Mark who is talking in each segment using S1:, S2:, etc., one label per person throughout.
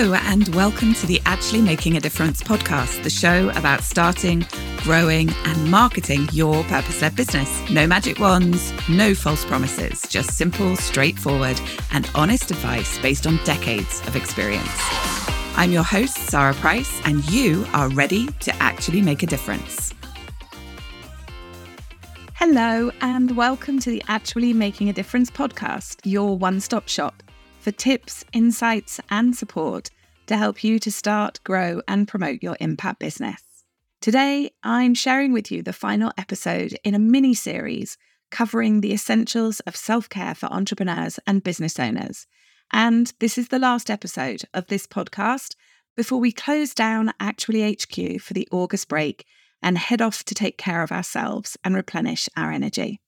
S1: Hello, and welcome to the Actually Making a Difference podcast, the show about starting, growing, and marketing your purpose led business. No magic wands, no false promises, just simple, straightforward, and honest advice based on decades of experience. I'm your host, Sarah Price, and you are ready to actually make a difference. Hello, and welcome to the Actually Making a Difference podcast, your one stop shop for tips, insights, and support to help you to start, grow, and promote your impact business. Today, I'm sharing with you the final episode in a mini series covering the essentials of self care for entrepreneurs and business owners. And this is the last episode of this podcast before we close down Actually HQ for the August break and head off to take care of ourselves and replenish our energy.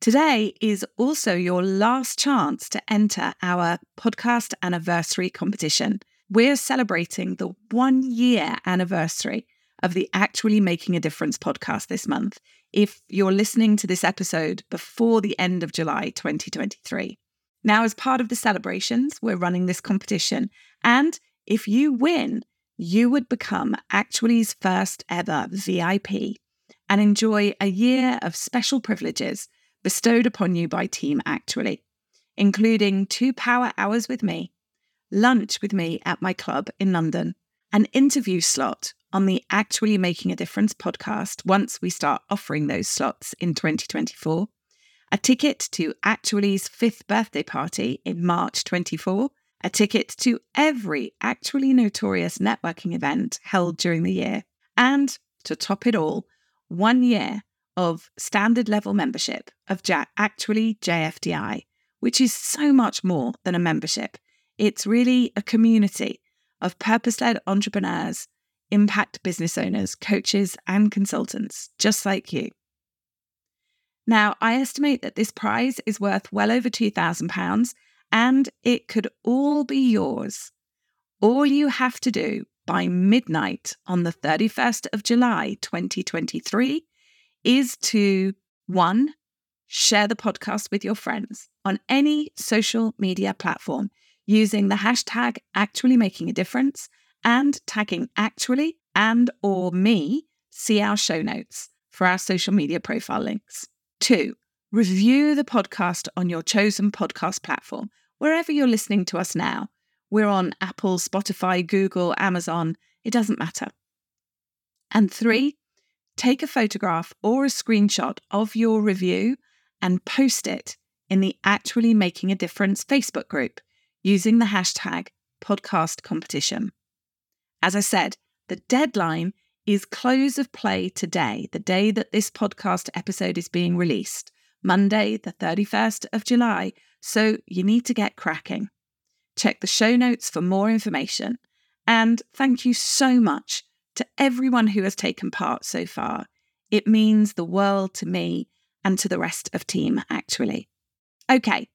S1: Today is also your last chance to enter our podcast anniversary competition. We're celebrating the one year anniversary of the Actually Making a Difference podcast this month. If you're listening to this episode before the end of July 2023. Now, as part of the celebrations, we're running this competition. And if you win, you would become Actually's first ever VIP and enjoy a year of special privileges bestowed upon you by Team Actually, including two power hours with me, lunch with me at my club in London, an interview slot on the Actually Making a Difference podcast once we start offering those slots in 2024, a ticket to Actually's fifth birthday party in March 24, a ticket to every Actually Notorious networking event held during the year, and to top it all, one year of standard level membership of ja- actually JFDI, which is so much more than a membership. It's really a community of purpose led entrepreneurs, impact business owners, coaches, and consultants, just like you. Now, I estimate that this prize is worth well over £2,000 and it could all be yours. All you have to do by midnight on the 31st of July 2023 is to one, share the podcast with your friends on any social media platform using the hashtag actually making a difference and tagging actually and or me see our show notes for our social media profile links. Two, review the podcast on your chosen podcast platform, wherever you're listening to us now. We're on Apple, Spotify, Google, Amazon, it doesn't matter. And three, take a photograph or a screenshot of your review and post it in the Actually Making a Difference Facebook group using the hashtag podcast competition. As I said, the deadline is close of play today, the day that this podcast episode is being released, Monday, the 31st of July. So you need to get cracking. Check the show notes for more information. And thank you so much to everyone who has taken part so far. It means the world to me and to the rest of team, actually. Okay,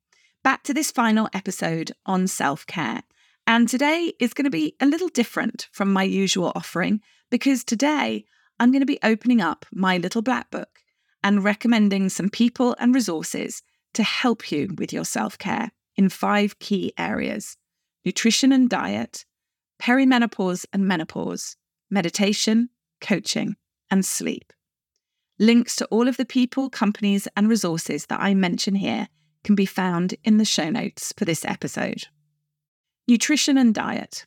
S1: back to this final episode on self care. And today is going to be a little different from my usual offering because today I'm going to be opening up my little black book and recommending some people and resources to help you with your self care in five key areas nutrition and diet, perimenopause and menopause, meditation, coaching, and sleep. Links to all of the people, companies, and resources that I mention here can be found in the show notes for this episode. Nutrition and diet.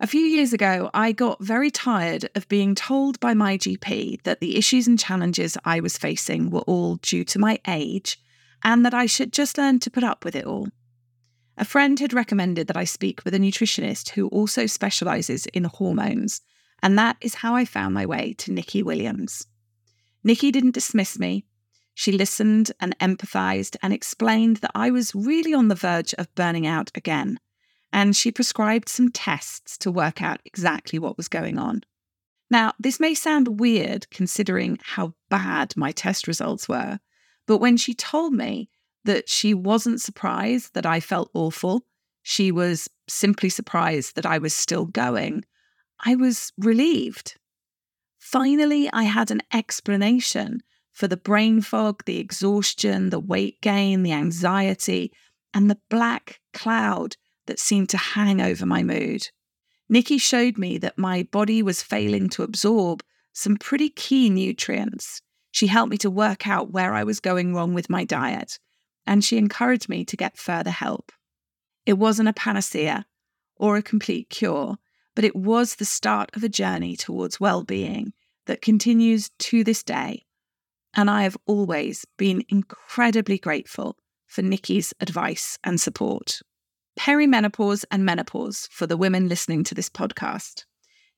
S1: A few years ago, I got very tired of being told by my GP that the issues and challenges I was facing were all due to my age and that I should just learn to put up with it all. A friend had recommended that I speak with a nutritionist who also specialises in hormones and that is how I found my way to Nicki Williams. Nicki didn't dismiss me. She listened and empathized and explained that I was really on the verge of burning out again. And she prescribed some tests to work out exactly what was going on. Now, this may sound weird considering how bad my test results were, but when she told me that she wasn't surprised that I felt awful, she was simply surprised that I was still going, I was relieved. Finally, I had an explanation for the brain fog, the exhaustion, the weight gain, the anxiety, and the black cloud that seemed to hang over my mood. Nicki showed me that my body was failing to absorb some pretty key nutrients. She helped me to work out where I was going wrong with my diet, and she encouraged me to get further help. It wasn't a panacea or a complete cure, but it was the start of a journey towards well being that continues to this day. And I have always been incredibly grateful for Nicki's advice and support. Perimenopause and menopause for the women listening to this podcast.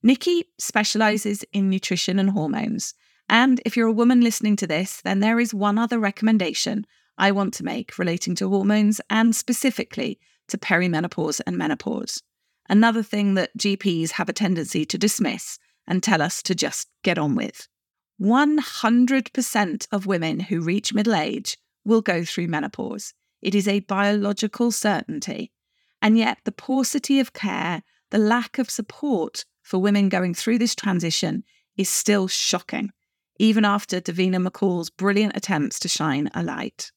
S1: Nikki specializes in nutrition and hormones. And if you're a woman listening to this, then there is one other recommendation I want to make relating to hormones and specifically to perimenopause and menopause. Another thing that GPs have a tendency to dismiss and tell us to just get on with. 100% of women who reach middle age will go through menopause. It is a biological certainty. And yet, the paucity of care, the lack of support for women going through this transition is still shocking, even after Davina McCall's brilliant attempts to shine a light.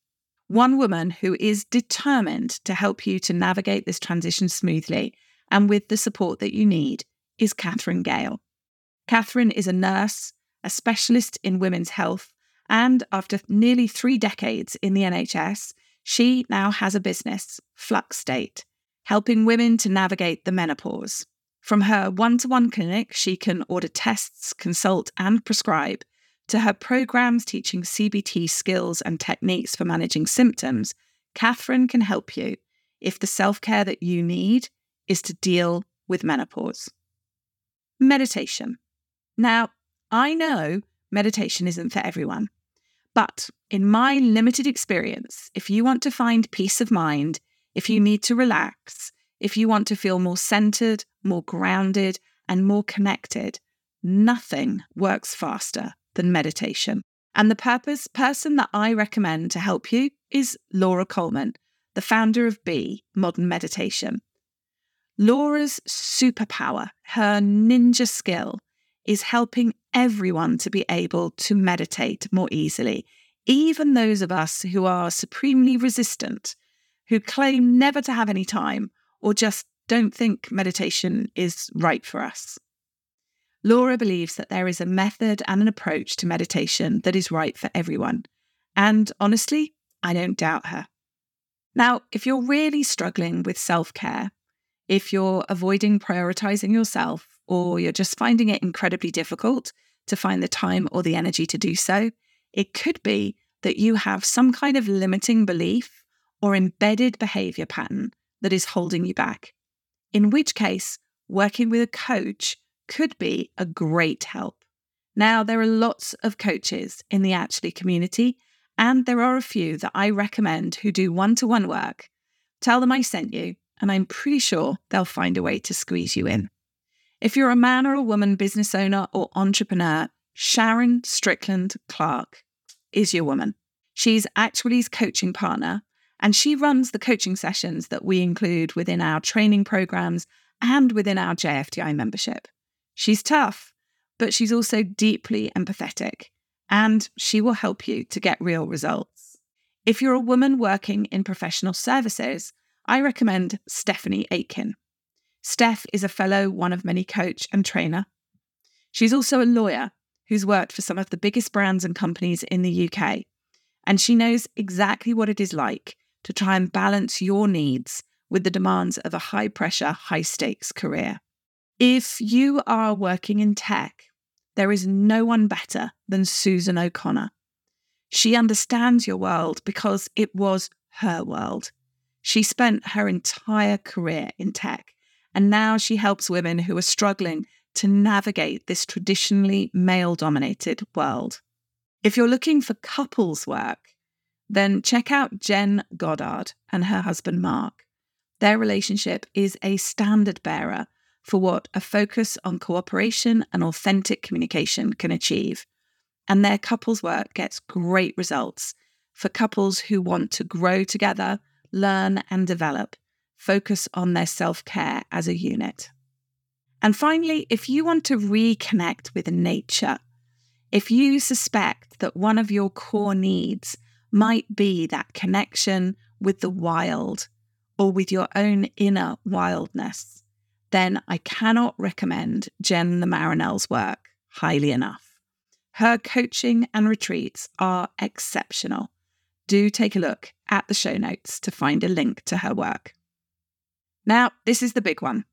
S1: One woman who is determined to help you to navigate this transition smoothly and with the support that you need is Katharine Gale. Katharine is a nurse, a specialist in women's health, and after nearly three decades in the NHS, she now has a business, FluxState, helping women to navigate the menopause. From her one to one clinic, she can order tests, consult, and prescribe, to her programs teaching CBT skills and techniques for managing symptoms. Katharine can help you if the self care that you need is to deal with menopause. Meditation. Now, I know meditation isn't for everyone, but in my limited experience, if you want to find peace of mind, if you need to relax, if you want to feel more centered, more grounded, and more connected, nothing works faster than meditation. And the purpose person that I recommend to help you is Laura Coleman, the founder of Be Modern Meditation. Laura's superpower, her ninja skill, is helping everyone to be able to meditate more easily, even those of us who are supremely resistant, who claim never to have any time, or just don't think meditation is right for us. Laura believes that there is a method and an approach to meditation that is right for everyone. And honestly, I don't doubt her. Now, if you're really struggling with self care, if you're avoiding prioritizing yourself or you're just finding it incredibly difficult to find the time or the energy to do so, it could be that you have some kind of limiting belief or embedded behavior pattern that is holding you back. In which case, working with a coach could be a great help. Now, there are lots of coaches in the Actually community, and there are a few that I recommend who do one to one work. Tell them I sent you, and I'm pretty sure they'll find a way to squeeze you in. If you're a man or a woman business owner or entrepreneur, Sharon Strickland Clark is your woman. She's Actually's coaching partner, and she runs the coaching sessions that we include within our training programs and within our JFDI membership. She's tough, but she's also deeply empathetic, and she will help you to get real results. If you're a woman working in professional services, I recommend Stephanie Aitken. Steph is a fellow one of many coach and trainer. She's also a lawyer who's worked for some of the biggest brands and companies in the UK, and she knows exactly what it is like to try and balance your needs with the demands of a high pressure, high stakes career. If you are working in tech, there is no one better than Susan O'Connor. She understands your world because it was her world. She spent her entire career in tech, and now she helps women who are struggling to navigate this traditionally male dominated world. If you're looking for couples work, then check out Jen Goddard and her husband Mark. Their relationship is a standard bearer for what a focus on cooperation and authentic communication can achieve. And their couples work gets great results for couples who want to grow together learn, and develop. Focus on their self care as a unit. And finally, if you want to reconnect with nature, if you suspect that one of your core needs might be that connection with the wild or with your own inner wildness, then I cannot recommend Jen Le Marinel's work highly enough. Her coaching and retreats are exceptional. Do take a look at the show notes to find a link to her work. Now, this is the big one.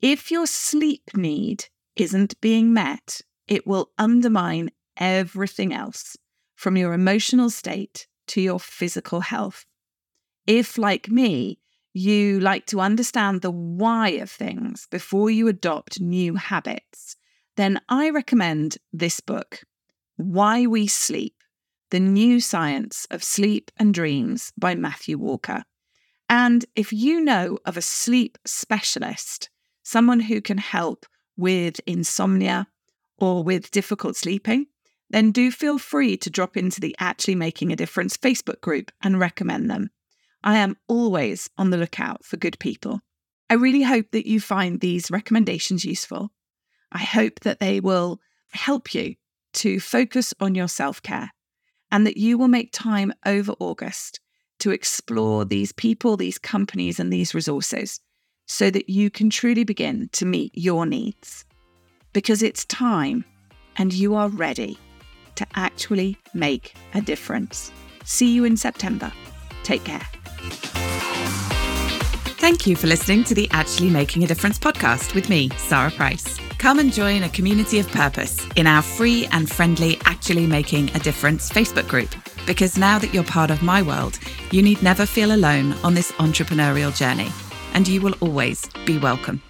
S1: If your sleep need isn't being met, it will undermine everything else from your emotional state to your physical health. If, like me, you like to understand the why of things before you adopt new habits, then I recommend this book, Why We Sleep The New Science of Sleep and Dreams by Matthew Walker. And if you know of a sleep specialist, someone who can help with insomnia or with difficult sleeping, then do feel free to drop into the Actually Making a Difference Facebook group and recommend them. I am always on the lookout for good people. I really hope that you find these recommendations useful. I hope that they will help you to focus on your self care and that you will make time over August to explore these people, these companies, and these resources so that you can truly begin to meet your needs. Because it's time and you are ready to actually make a difference. See you in September. Take care. Thank you for listening to the Actually Making a Difference podcast with me, Sarah Price. Come and join a community of purpose in our free and friendly Actually Making a Difference Facebook group. Because now that you're part of my world, you need never feel alone on this entrepreneurial journey, and you will always be welcome.